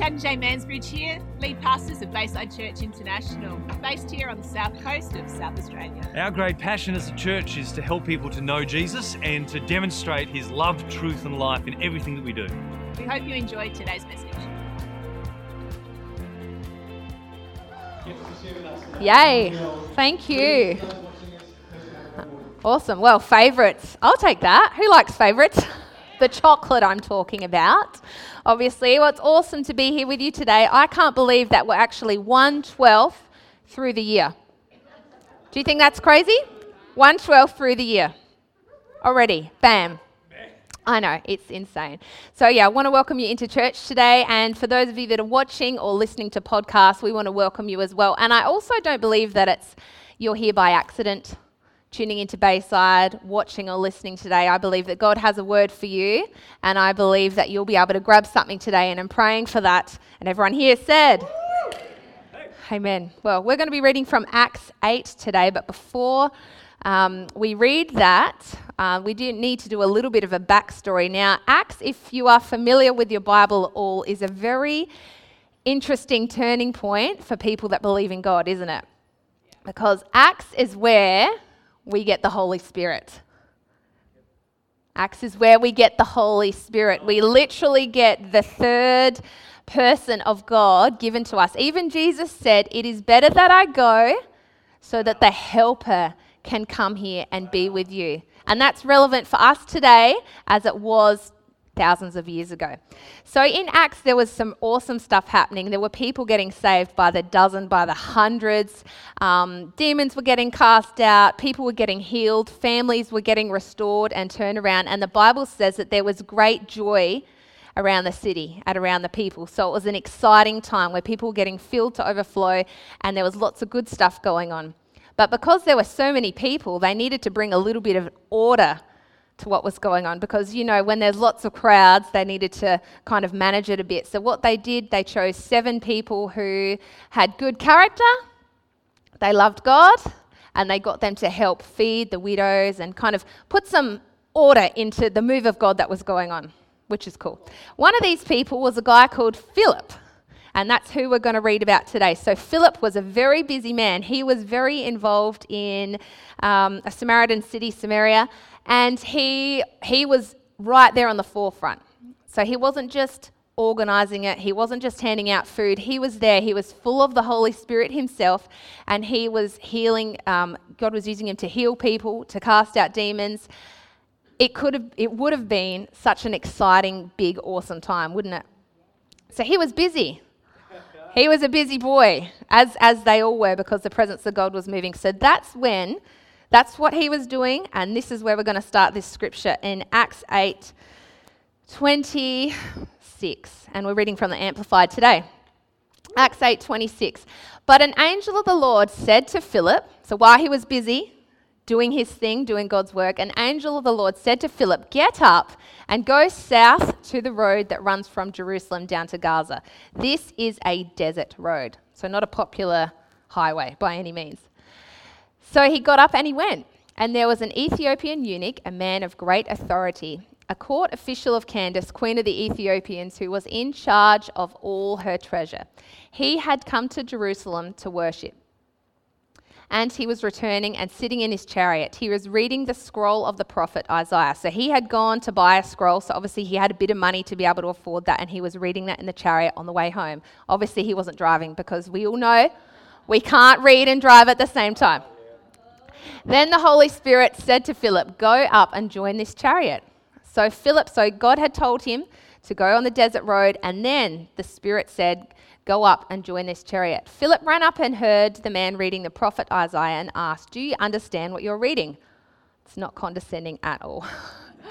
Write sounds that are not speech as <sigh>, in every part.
Chad and Jay Mansbridge here, lead pastors of Bayside Church International, based here on the south coast of South Australia. Our great passion as a church is to help people to know Jesus and to demonstrate his love, truth, and life in everything that we do. We hope you enjoyed today's message. Yay! Thank you. Awesome. Well, favourites. I'll take that. Who likes favourites? The chocolate I'm talking about. Obviously, well, it's awesome to be here with you today. I can't believe that we're actually 112th through the year. Do you think that's crazy? 112th through the year. Already. Bam. I know, it's insane. So, yeah, I want to welcome you into church today. And for those of you that are watching or listening to podcasts, we want to welcome you as well. And I also don't believe that it's you're here by accident tuning into Bayside, watching or listening today, I believe that God has a word for you, and I believe that you'll be able to grab something today, and I'm praying for that. And everyone here said, Amen. Well, we're going to be reading from Acts 8 today, but before um, we read that, uh, we do need to do a little bit of a backstory. Now, Acts, if you are familiar with your Bible at all, is a very interesting turning point for people that believe in God, isn't it? Because Acts is where we get the Holy Spirit. Acts is where we get the Holy Spirit. We literally get the third person of God given to us. Even Jesus said, It is better that I go so that the Helper can come here and be with you. And that's relevant for us today as it was thousands of years ago. So in Acts, there was some awesome stuff happening. There were people getting saved by the dozen, by the hundreds. Um, demons were getting cast out. People were getting healed. Families were getting restored and turned around. And the Bible says that there was great joy around the city and around the people. So it was an exciting time where people were getting filled to overflow and there was lots of good stuff going on. But because there were so many people, they needed to bring a little bit of order to what was going on because, you know, when there's lots of crowds, they needed to kind of manage it a bit. So, what they did, they chose seven people who had good character, they loved God, and they got them to help feed the widows and kind of put some order into the move of God that was going on, which is cool. One of these people was a guy called Philip. And that's who we're going to read about today. So, Philip was a very busy man. He was very involved in um, a Samaritan city, Samaria, and he, he was right there on the forefront. So he wasn't just organizing it, he wasn't just handing out food. He was there, he was full of the Holy Spirit himself, and he was healing. Um, God was using him to heal people, to cast out demons. It, could have, it would have been such an exciting, big, awesome time, wouldn't it? So he was busy. He was a busy boy, as, as they all were, because the presence of God was moving. So that's when that's what he was doing, and this is where we're going to start this scripture in Acts 8 26. And we're reading from the Amplified today. Acts 8 26. But an angel of the Lord said to Philip, so while he was busy doing his thing, doing God's work, an angel of the Lord said to Philip, Get up and go south to the road that runs from Jerusalem down to Gaza. This is a desert road, so not a popular highway by any means. So he got up and he went. And there was an Ethiopian eunuch, a man of great authority, a court official of Candace, queen of the Ethiopians, who was in charge of all her treasure. He had come to Jerusalem to worship. And he was returning and sitting in his chariot. He was reading the scroll of the prophet Isaiah. So he had gone to buy a scroll. So obviously he had a bit of money to be able to afford that. And he was reading that in the chariot on the way home. Obviously he wasn't driving because we all know we can't read and drive at the same time. Then the Holy Spirit said to Philip, Go up and join this chariot. So Philip, so God had told him to go on the desert road, and then the Spirit said, Go up and join this chariot. Philip ran up and heard the man reading the prophet Isaiah and asked, Do you understand what you're reading? It's not condescending at all. <laughs>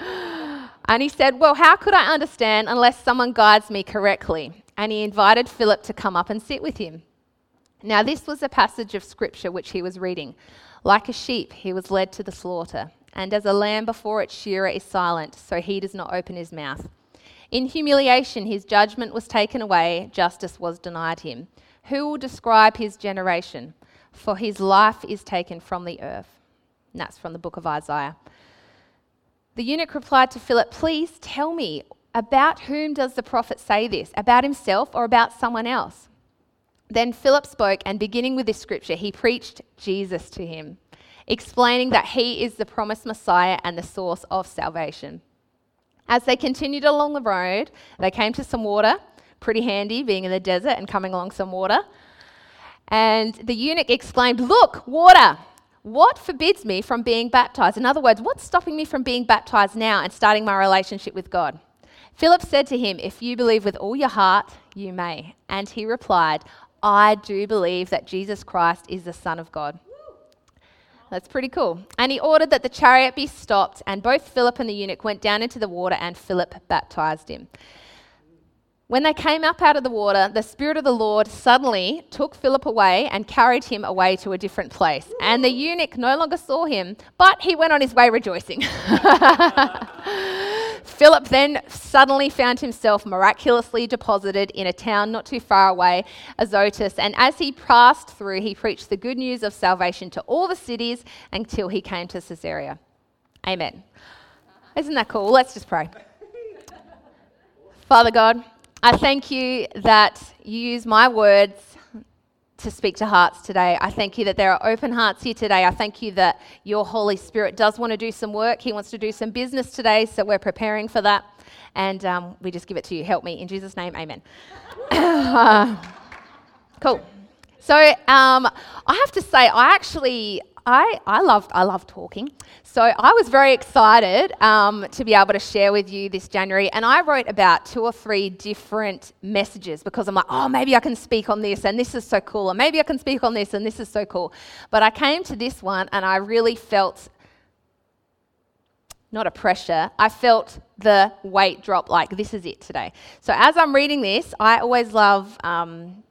and he said, Well, how could I understand unless someone guides me correctly? And he invited Philip to come up and sit with him. Now, this was a passage of scripture which he was reading. Like a sheep, he was led to the slaughter, and as a lamb before its shearer is silent, so he does not open his mouth. In humiliation, his judgment was taken away, justice was denied him. Who will describe his generation? For his life is taken from the earth. And that's from the book of Isaiah. The eunuch replied to Philip, Please tell me, About whom does the prophet say this? About himself or about someone else? Then Philip spoke, and beginning with this scripture, he preached Jesus to him, explaining that he is the promised Messiah and the source of salvation. As they continued along the road, they came to some water, pretty handy being in the desert and coming along some water. And the eunuch exclaimed, Look, water! What forbids me from being baptized? In other words, what's stopping me from being baptized now and starting my relationship with God? Philip said to him, If you believe with all your heart, you may. And he replied, I do believe that Jesus Christ is the Son of God. That's pretty cool. And he ordered that the chariot be stopped, and both Philip and the eunuch went down into the water, and Philip baptized him. When they came up out of the water, the Spirit of the Lord suddenly took Philip away and carried him away to a different place. And the eunuch no longer saw him, but he went on his way rejoicing. <laughs> Philip then suddenly found himself miraculously deposited in a town not too far away, Azotus. And as he passed through, he preached the good news of salvation to all the cities until he came to Caesarea. Amen. Isn't that cool? Let's just pray. Father God, I thank you that you use my words to speak to hearts today. I thank you that there are open hearts here today. I thank you that your Holy Spirit does want to do some work. He wants to do some business today, so we're preparing for that. And um, we just give it to you. Help me. In Jesus' name, amen. <laughs> cool. So um, I have to say, I actually I, I, love, I love talking. So I was very excited um, to be able to share with you this January. And I wrote about two or three different messages because I'm like, oh, maybe I can speak on this and this is so cool. Or maybe I can speak on this and this is so cool. But I came to this one and I really felt not a pressure. I felt the weight drop like this is it today. So as I'm reading this, I always love um,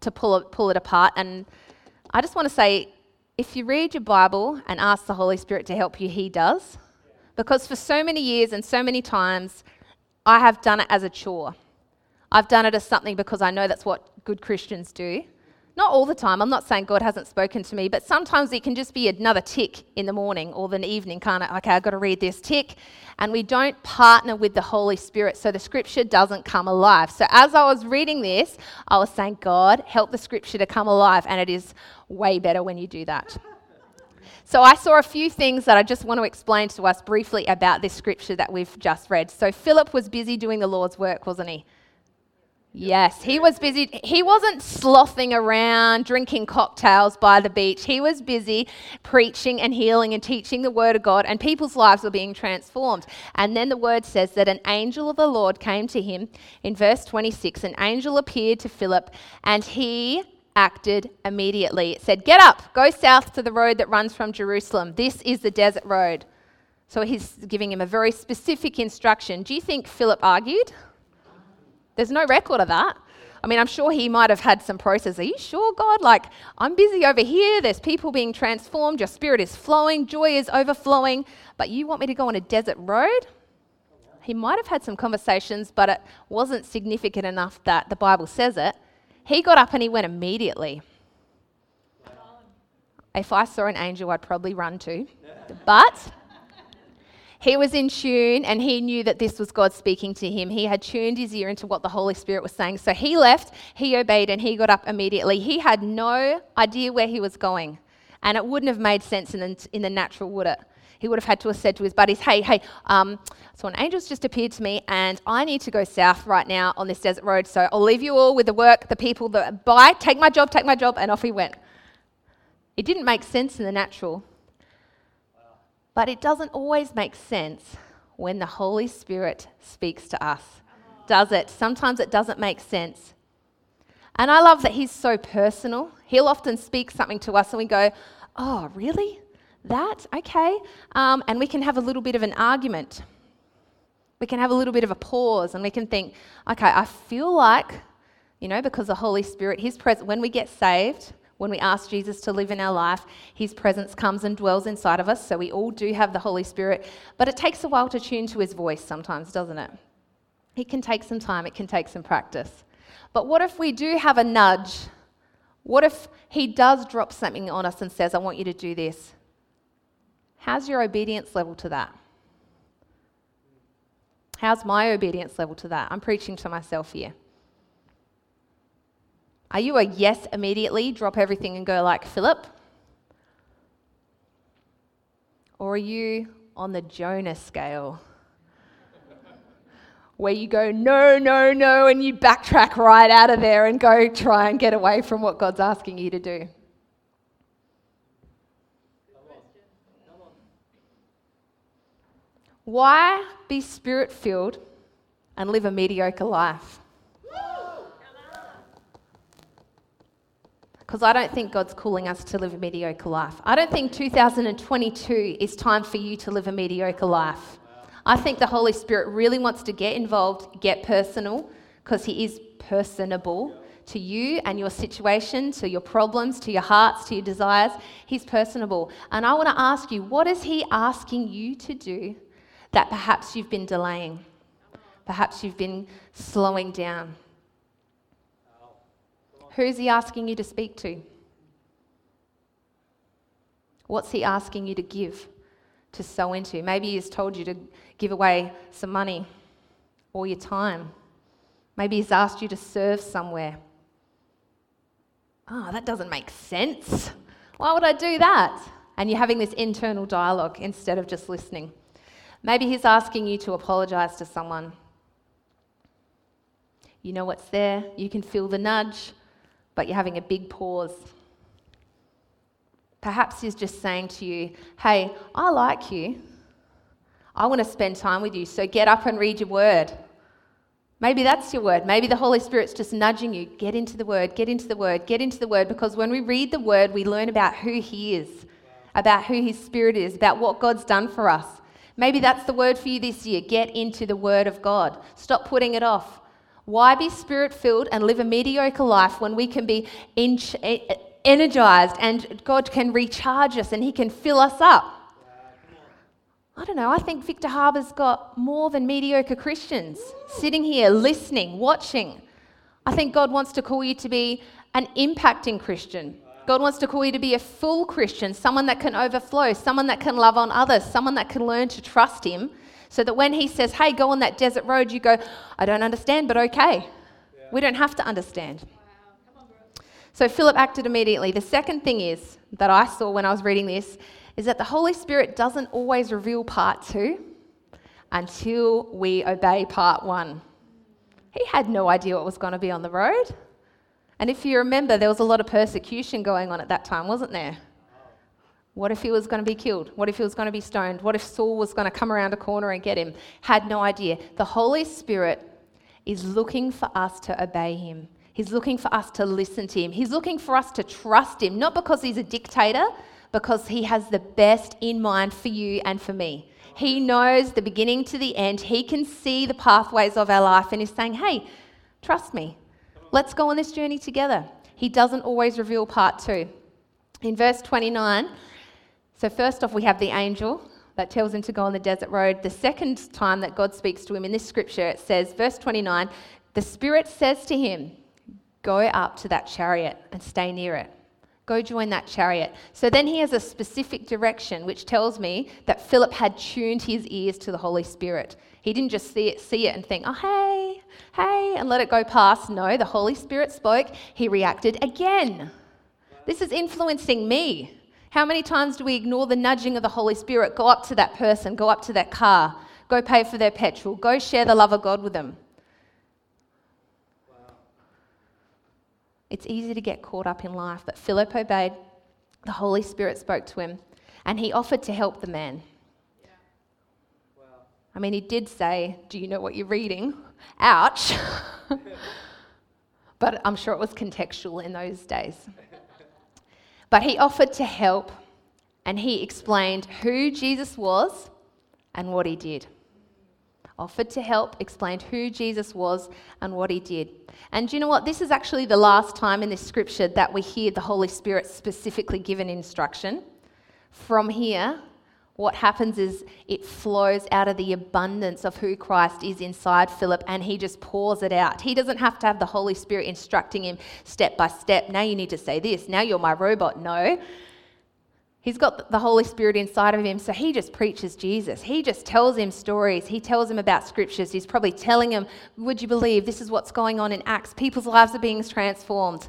to pull it, pull it apart. And I just want to say, if you read your Bible and ask the Holy Spirit to help you, He does. Because for so many years and so many times, I have done it as a chore. I've done it as something because I know that's what good Christians do. Not all the time. I'm not saying God hasn't spoken to me, but sometimes it can just be another tick in the morning or the evening, kind of, okay, I've got to read this tick. And we don't partner with the Holy Spirit, so the scripture doesn't come alive. So as I was reading this, I was saying, God, help the scripture to come alive. And it is way better when you do that. So I saw a few things that I just want to explain to us briefly about this scripture that we've just read. So Philip was busy doing the Lord's work, wasn't he? Yes, he was busy. He wasn't slothing around drinking cocktails by the beach. He was busy preaching and healing and teaching the word of God, and people's lives were being transformed. And then the word says that an angel of the Lord came to him in verse 26. An angel appeared to Philip, and he acted immediately. It said, Get up, go south to the road that runs from Jerusalem. This is the desert road. So he's giving him a very specific instruction. Do you think Philip argued? There's no record of that. I mean, I'm sure he might have had some process. Are you sure, God? Like, I'm busy over here. There's people being transformed. Your spirit is flowing. Joy is overflowing. But you want me to go on a desert road? He might have had some conversations, but it wasn't significant enough that the Bible says it. He got up and he went immediately. If I saw an angel, I'd probably run too. But he was in tune and he knew that this was God speaking to him. He had tuned his ear into what the Holy Spirit was saying. So he left, he obeyed, and he got up immediately. He had no idea where he was going. And it wouldn't have made sense in the, in the natural, would it? He would have had to have said to his buddies, Hey, hey, um, so an angel's just appeared to me and I need to go south right now on this desert road. So I'll leave you all with the work, the people, the bye, take my job, take my job, and off he went. It didn't make sense in the natural. But it doesn't always make sense when the Holy Spirit speaks to us, does it? Sometimes it doesn't make sense. And I love that He's so personal. He'll often speak something to us and we go, Oh, really? That? Okay. Um, and we can have a little bit of an argument. We can have a little bit of a pause and we can think, okay, I feel like, you know, because the Holy Spirit, His presence, when we get saved, when we ask Jesus to live in our life, His presence comes and dwells inside of us. So we all do have the Holy Spirit, but it takes a while to tune to His voice sometimes, doesn't it? It can take some time, it can take some practice. But what if we do have a nudge? What if He does drop something on us and says, I want you to do this? How's your obedience level to that? How's my obedience level to that? I'm preaching to myself here. Are you a yes immediately, drop everything and go like Philip? Or are you on the Jonah scale? Where you go, no, no, no, and you backtrack right out of there and go try and get away from what God's asking you to do. Why be spirit filled and live a mediocre life? Because I don't think God's calling us to live a mediocre life. I don't think 2022 is time for you to live a mediocre life. I think the Holy Spirit really wants to get involved, get personal, because He is personable to you and your situation, to your problems, to your hearts, to your desires. He's personable. And I want to ask you, what is He asking you to do that perhaps you've been delaying. Perhaps you've been slowing down. Who's he asking you to speak to? What's he asking you to give, to sow into? Maybe he's told you to give away some money or your time. Maybe he's asked you to serve somewhere. Oh, that doesn't make sense. Why would I do that? And you're having this internal dialogue instead of just listening. Maybe he's asking you to apologize to someone. You know what's there, you can feel the nudge, but you're having a big pause. Perhaps he's just saying to you, Hey, I like you. I want to spend time with you, so get up and read your word. Maybe that's your word. Maybe the Holy Spirit's just nudging you. Get into the word, get into the word, get into the word, because when we read the word, we learn about who He is, about who His Spirit is, about what God's done for us. Maybe that's the word for you this year. Get into the Word of God. Stop putting it off. Why be spirit filled and live a mediocre life when we can be energized and God can recharge us and He can fill us up? I don't know. I think Victor Harbor's got more than mediocre Christians sitting here, listening, watching. I think God wants to call you to be an impacting Christian. God wants to call you to be a full Christian, someone that can overflow, someone that can love on others, someone that can learn to trust Him. So that when He says, hey, go on that desert road, you go, I don't understand, but okay. Yeah. We don't have to understand. Wow. On, so Philip acted immediately. The second thing is that I saw when I was reading this is that the Holy Spirit doesn't always reveal part two until we obey part one. He had no idea what was going to be on the road. And if you remember, there was a lot of persecution going on at that time, wasn't there? What if he was going to be killed? What if he was going to be stoned? What if Saul was going to come around a corner and get him? Had no idea. The Holy Spirit is looking for us to obey him. He's looking for us to listen to him. He's looking for us to trust him, not because he's a dictator, because he has the best in mind for you and for me. He knows the beginning to the end. He can see the pathways of our life and he's saying, hey, trust me. Let's go on this journey together. He doesn't always reveal part two. In verse 29, so first off, we have the angel that tells him to go on the desert road. The second time that God speaks to him in this scripture, it says, verse 29, the Spirit says to him, Go up to that chariot and stay near it. Go join that chariot. So then he has a specific direction, which tells me that Philip had tuned his ears to the Holy Spirit. He didn't just see it, see it and think, oh, hey, hey, and let it go past. No, the Holy Spirit spoke. He reacted again. This is influencing me. How many times do we ignore the nudging of the Holy Spirit? Go up to that person, go up to that car, go pay for their petrol, go share the love of God with them. It's easy to get caught up in life, but Philip obeyed. The Holy Spirit spoke to him, and he offered to help the man. I mean, he did say, Do you know what you're reading? <laughs> Ouch. <laughs> but I'm sure it was contextual in those days. But he offered to help and he explained who Jesus was and what he did. Offered to help, explained who Jesus was and what he did. And you know what? This is actually the last time in this scripture that we hear the Holy Spirit specifically given instruction. From here, what happens is it flows out of the abundance of who Christ is inside Philip and he just pours it out. He doesn't have to have the Holy Spirit instructing him step by step. Now you need to say this. Now you're my robot. No. He's got the Holy Spirit inside of him, so he just preaches Jesus. He just tells him stories. He tells him about scriptures. He's probably telling him, Would you believe this is what's going on in Acts? People's lives are being transformed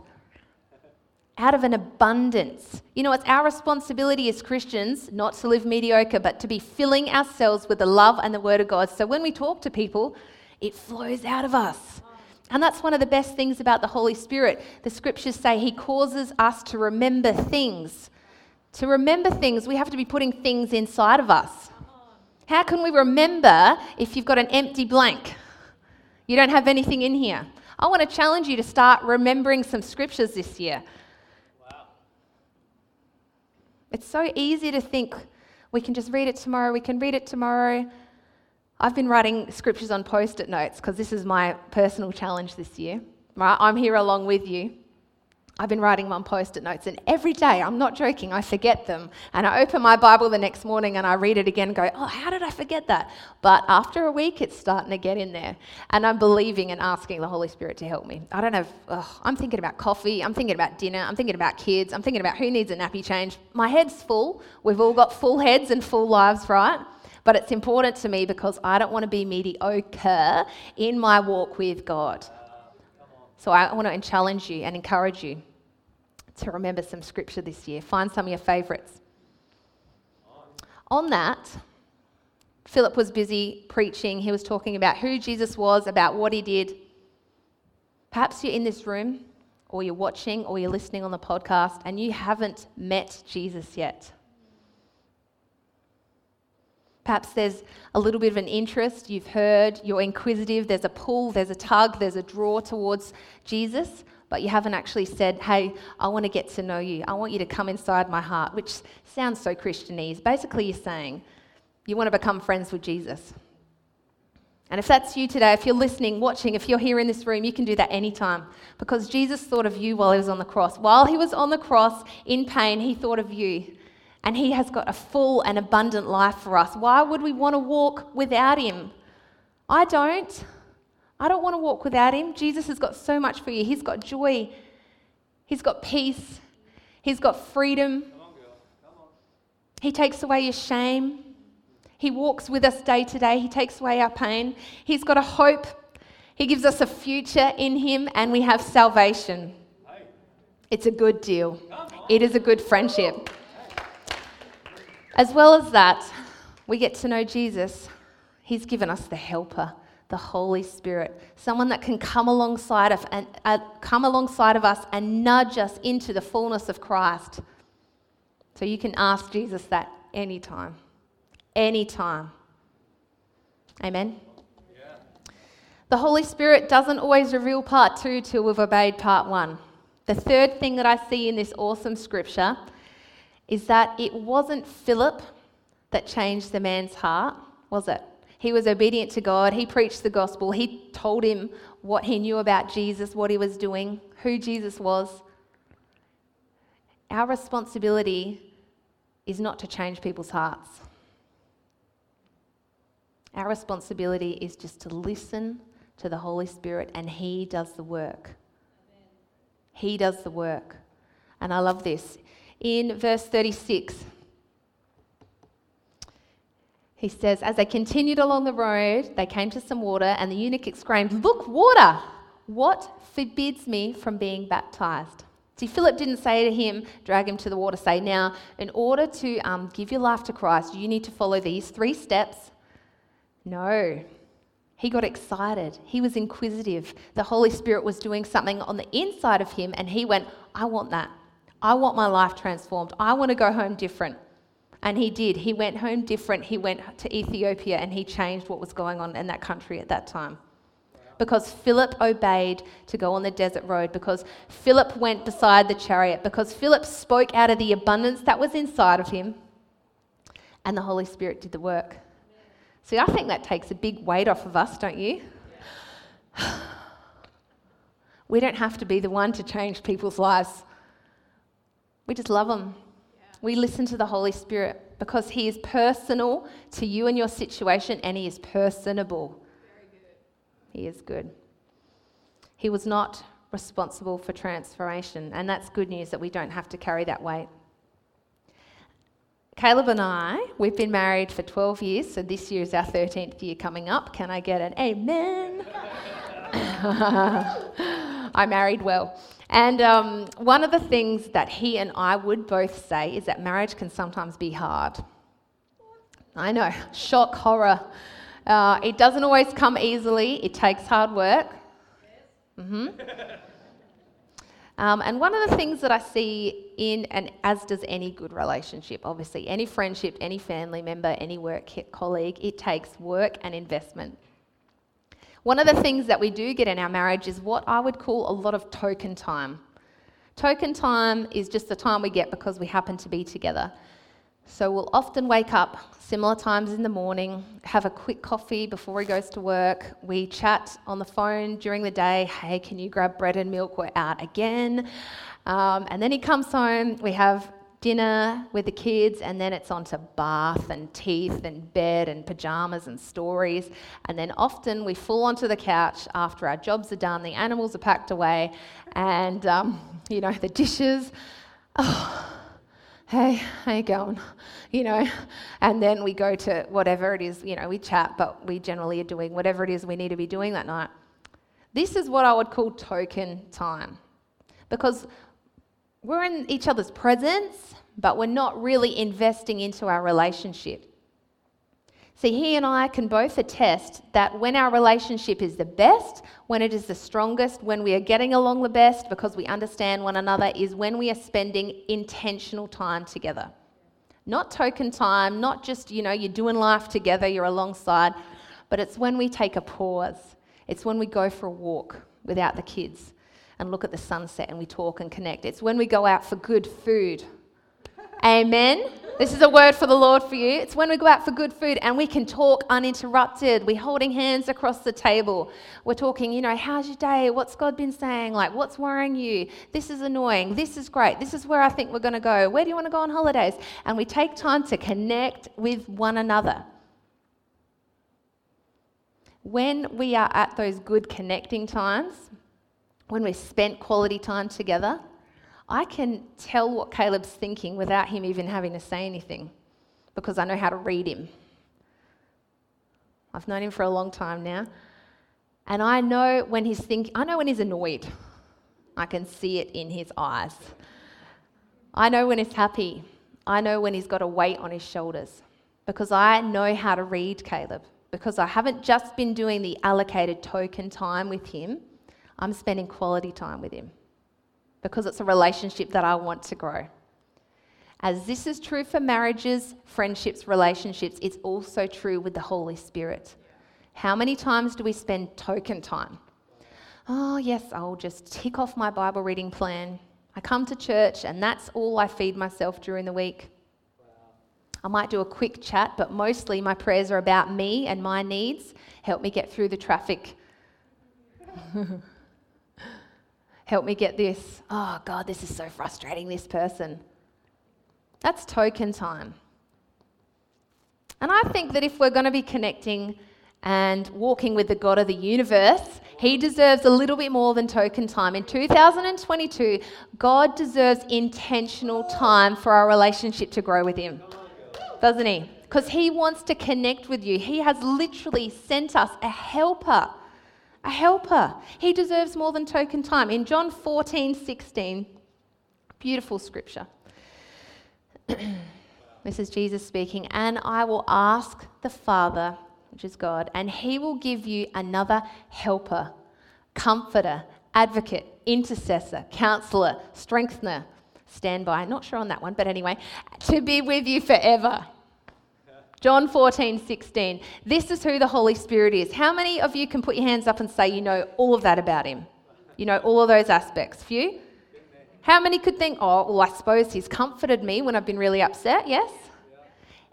out of an abundance. You know, it's our responsibility as Christians not to live mediocre, but to be filling ourselves with the love and the Word of God. So when we talk to people, it flows out of us. And that's one of the best things about the Holy Spirit. The scriptures say He causes us to remember things to remember things, we have to be putting things inside of us. How can we remember if you've got an empty blank? You don't have anything in here. I want to challenge you to start remembering some scriptures this year. It's so easy to think we can just read it tomorrow, we can read it tomorrow. I've been writing scriptures on post it notes because this is my personal challenge this year. Right? I'm here along with you. I've been writing them on post it notes, and every day, I'm not joking, I forget them. And I open my Bible the next morning and I read it again and go, oh, how did I forget that? But after a week, it's starting to get in there. And I'm believing and asking the Holy Spirit to help me. I don't know, if, I'm thinking about coffee, I'm thinking about dinner, I'm thinking about kids, I'm thinking about who needs a nappy change. My head's full. We've all got full heads and full lives, right? But it's important to me because I don't want to be mediocre in my walk with God. So I want to challenge you and encourage you to remember some scripture this year. Find some of your favourites. On that, Philip was busy preaching. He was talking about who Jesus was, about what he did. Perhaps you're in this room, or you're watching, or you're listening on the podcast, and you haven't met Jesus yet. Perhaps there's a little bit of an interest, you've heard, you're inquisitive, there's a pull, there's a tug, there's a draw towards Jesus but you haven't actually said, hey, I want to get to know you. I want you to come inside my heart, which sounds so Christianese. Basically, you're saying you want to become friends with Jesus. And if that's you today, if you're listening, watching, if you're here in this room, you can do that anytime. Because Jesus thought of you while he was on the cross. While he was on the cross in pain, he thought of you. And he has got a full and abundant life for us. Why would we want to walk without him? I don't. I don't want to walk without him. Jesus has got so much for you. He's got joy, he's got peace, he's got freedom. Come on, Come on. He takes away your shame. He walks with us day to day. He takes away our pain. He's got a hope. He gives us a future in Him, and we have salvation. It's a good deal. It is a good friendship. As well as that, we get to know Jesus. He's given us the helper the Holy Spirit, someone that can come alongside of and uh, come alongside of us and nudge us into the fullness of Christ. So you can ask Jesus that anytime, anytime. Amen. Yeah. The Holy Spirit doesn't always reveal part two till we've obeyed part one. The third thing that I see in this awesome scripture is that it wasn't Philip that changed the man's heart, was it? He was obedient to God. He preached the gospel. He told him what he knew about Jesus, what he was doing, who Jesus was. Our responsibility is not to change people's hearts. Our responsibility is just to listen to the Holy Spirit, and He does the work. He does the work. And I love this. In verse 36, he says, As they continued along the road, they came to some water, and the eunuch exclaimed, Look, water! What forbids me from being baptized? See, Philip didn't say to him, drag him to the water, say, Now, in order to um, give your life to Christ, you need to follow these three steps. No. He got excited. He was inquisitive. The Holy Spirit was doing something on the inside of him, and he went, I want that. I want my life transformed. I want to go home different. And he did. He went home different. He went to Ethiopia and he changed what was going on in that country at that time. Because Philip obeyed to go on the desert road, because Philip went beside the chariot, because Philip spoke out of the abundance that was inside of him, and the Holy Spirit did the work. See, I think that takes a big weight off of us, don't you? <sighs> We don't have to be the one to change people's lives. We just love them we listen to the Holy Spirit because He is personal to you and your situation and He is personable. He is good. He was not responsible for transformation, and that's good news that we don't have to carry that weight. Caleb and I, we've been married for 12 years, so this year is our 13th year coming up. Can I get an amen? <laughs> I married well. And um, one of the things that he and I would both say is that marriage can sometimes be hard. I know, shock, horror. Uh, it doesn't always come easily, it takes hard work. Mm-hmm. Um, and one of the things that I see in, and as does any good relationship, obviously, any friendship, any family member, any work colleague, it takes work and investment. One of the things that we do get in our marriage is what I would call a lot of token time. Token time is just the time we get because we happen to be together. So we'll often wake up similar times in the morning, have a quick coffee before he goes to work. We chat on the phone during the day. Hey, can you grab bread and milk? We're out again. Um, and then he comes home. We have dinner with the kids, and then it's on to bath and teeth and bed and pajamas and stories. And then often we fall onto the couch after our jobs are done, the animals are packed away, and um, <laughs> you know, the dishes. Oh, hey, how you going? You know, and then we go to whatever it is, you know, we chat, but we generally are doing whatever it is we need to be doing that night. This is what I would call token time because we're in each other's presence, but we're not really investing into our relationship. See, he and I can both attest that when our relationship is the best, when it is the strongest, when we are getting along the best because we understand one another, is when we are spending intentional time together. Not token time, not just, you know, you're doing life together, you're alongside, but it's when we take a pause. It's when we go for a walk without the kids and look at the sunset and we talk and connect. It's when we go out for good food. Amen. This is a word for the Lord for you. It's when we go out for good food and we can talk uninterrupted. We're holding hands across the table. We're talking, you know, how's your day? What's God been saying? Like, what's worrying you? This is annoying. This is great. This is where I think we're going to go. Where do you want to go on holidays? And we take time to connect with one another. When we are at those good connecting times, when we've spent quality time together, I can tell what Caleb's thinking without him even having to say anything because I know how to read him. I've known him for a long time now. And I know when he's thinking, I know when he's annoyed. I can see it in his eyes. I know when he's happy. I know when he's got a weight on his shoulders because I know how to read Caleb. Because I haven't just been doing the allocated token time with him, I'm spending quality time with Him because it's a relationship that I want to grow. As this is true for marriages, friendships, relationships, it's also true with the Holy Spirit. How many times do we spend token time? Oh, yes, I'll just tick off my Bible reading plan. I come to church and that's all I feed myself during the week. I might do a quick chat, but mostly my prayers are about me and my needs. Help me get through the traffic. <laughs> Help me get this. Oh, God, this is so frustrating, this person. That's token time. And I think that if we're going to be connecting and walking with the God of the universe, He deserves a little bit more than token time. In 2022, God deserves intentional time for our relationship to grow with Him, doesn't He? Because He wants to connect with you. He has literally sent us a helper a helper. He deserves more than token time. In John 14, 16, beautiful scripture. <clears throat> this is Jesus speaking. And I will ask the Father, which is God, and he will give you another helper, comforter, advocate, intercessor, counselor, strengthener, standby. Not sure on that one, but anyway, to be with you forever. John 14, 16. This is who the Holy Spirit is. How many of you can put your hands up and say you know all of that about him? You know all of those aspects? Few? How many could think, oh, well, I suppose he's comforted me when I've been really upset? Yes?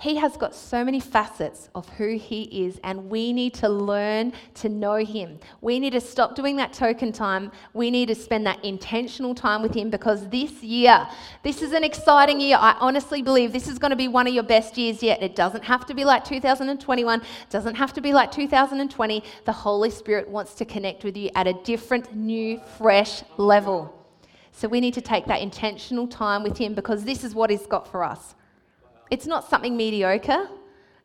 He has got so many facets of who he is, and we need to learn to know him. We need to stop doing that token time. We need to spend that intentional time with him because this year, this is an exciting year. I honestly believe this is going to be one of your best years yet. It doesn't have to be like 2021, doesn't have to be like 2020. The Holy Spirit wants to connect with you at a different, new, fresh level. So we need to take that intentional time with him because this is what he's got for us. It's not something mediocre.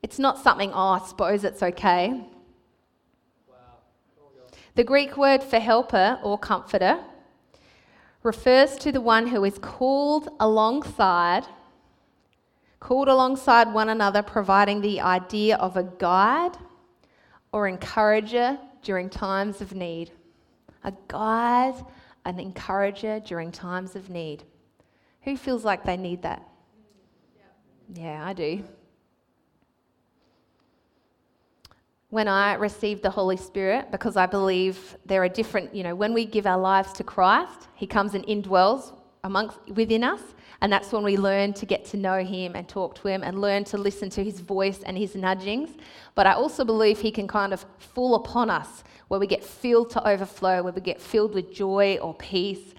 It's not something, oh, I suppose it's okay. The Greek word for helper or comforter refers to the one who is called alongside, called alongside one another, providing the idea of a guide or encourager during times of need. A guide, an encourager during times of need. Who feels like they need that? Yeah, I do. when I received the Holy Spirit, because I believe there are different, you know, when we give our lives to Christ, He comes and indwells amongst within us, and that's when we learn to get to know Him and talk to Him and learn to listen to His voice and His nudgings. But I also believe He can kind of fall upon us where we get filled to overflow, where we get filled with joy or peace,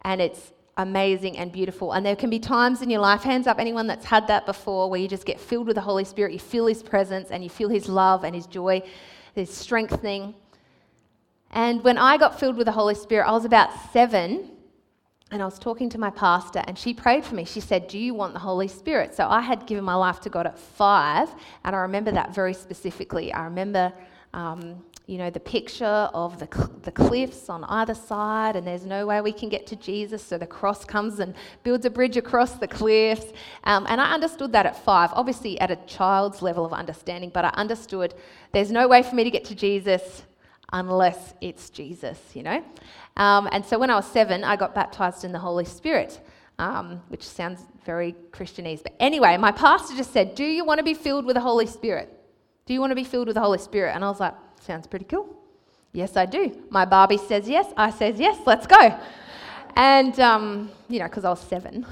and it's amazing and beautiful. And there can be times in your life, hands up, anyone that's had that before, where you just get filled with the Holy Spirit, you feel His presence and you feel His love and His joy, His strengthening. And when I got filled with the Holy Spirit, I was about seven. And I was talking to my pastor, and she prayed for me. She said, Do you want the Holy Spirit? So I had given my life to God at five, and I remember that very specifically. I remember um, you know, the picture of the, cl- the cliffs on either side, and there's no way we can get to Jesus, so the cross comes and builds a bridge across the cliffs. Um, and I understood that at five, obviously at a child's level of understanding, but I understood there's no way for me to get to Jesus unless it's Jesus, you know? Um, and so when I was seven, I got baptized in the Holy Spirit. Um, which sounds very Christianese. But anyway, my pastor just said, Do you want to be filled with the Holy Spirit? Do you want to be filled with the Holy Spirit? And I was like, Sounds pretty cool. Yes, I do. My Barbie says yes. I says yes. Let's go. And, um, you know, because I was seven.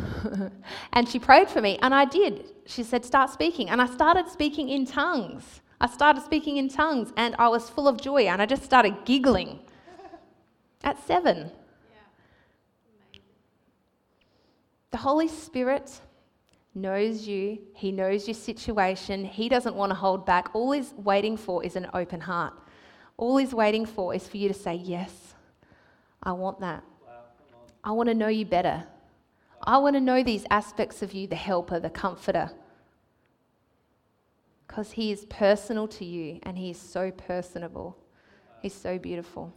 <laughs> and she prayed for me, and I did. She said, Start speaking. And I started speaking in tongues. I started speaking in tongues, and I was full of joy, and I just started giggling at seven. The Holy Spirit knows you, He knows your situation, He doesn't want to hold back. All He's waiting for is an open heart. All He's waiting for is for you to say, Yes, I want that. I want to know you better. I want to know these aspects of you the helper, the comforter. Because He is personal to you and He is so personable. He's so beautiful.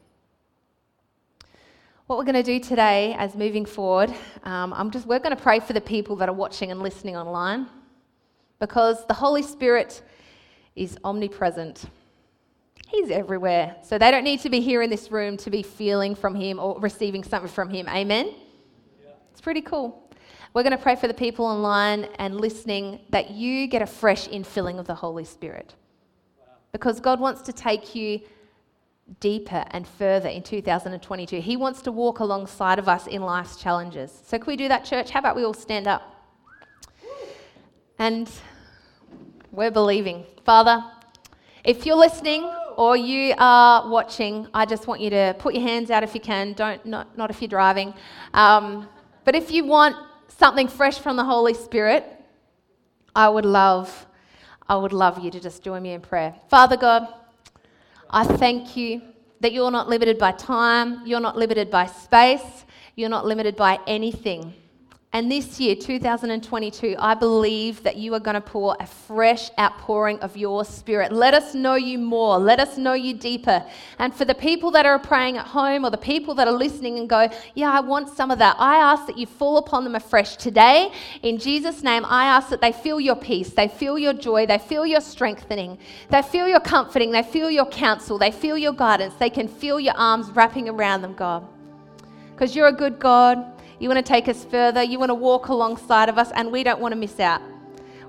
What we're going to do today, as moving forward, um, I'm just we're going to pray for the people that are watching and listening online, because the Holy Spirit is omnipresent. He's everywhere, so they don't need to be here in this room to be feeling from Him or receiving something from Him. Amen. Yeah. It's pretty cool. We're going to pray for the people online and listening that you get a fresh infilling of the Holy Spirit, because God wants to take you deeper and further in 2022. He wants to walk alongside of us in life's challenges. So, can we do that, church? How about we all stand up? And we're believing. Father, if you're listening or you are watching, I just want you to put your hands out if you can. Don't, not, not if you're driving. Um, but if you want something fresh from the Holy Spirit, I would love, I would love you to just join me in prayer. Father God, I thank you that you're not limited by time, you're not limited by space, you're not limited by anything. And this year, 2022, I believe that you are going to pour a fresh outpouring of your spirit. Let us know you more. Let us know you deeper. And for the people that are praying at home or the people that are listening and go, Yeah, I want some of that, I ask that you fall upon them afresh today. In Jesus' name, I ask that they feel your peace, they feel your joy, they feel your strengthening, they feel your comforting, they feel your counsel, they feel your guidance, they can feel your arms wrapping around them, God. Because you're a good God. You want to take us further. You want to walk alongside of us, and we don't want to miss out.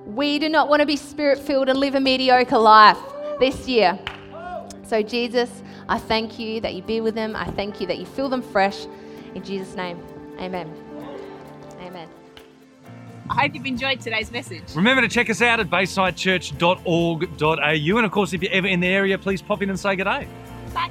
We do not want to be spirit filled and live a mediocre life this year. So, Jesus, I thank you that you be with them. I thank you that you fill them fresh. In Jesus' name, amen. Amen. I hope you've enjoyed today's message. Remember to check us out at baysidechurch.org.au. And of course, if you're ever in the area, please pop in and say good day. Bye.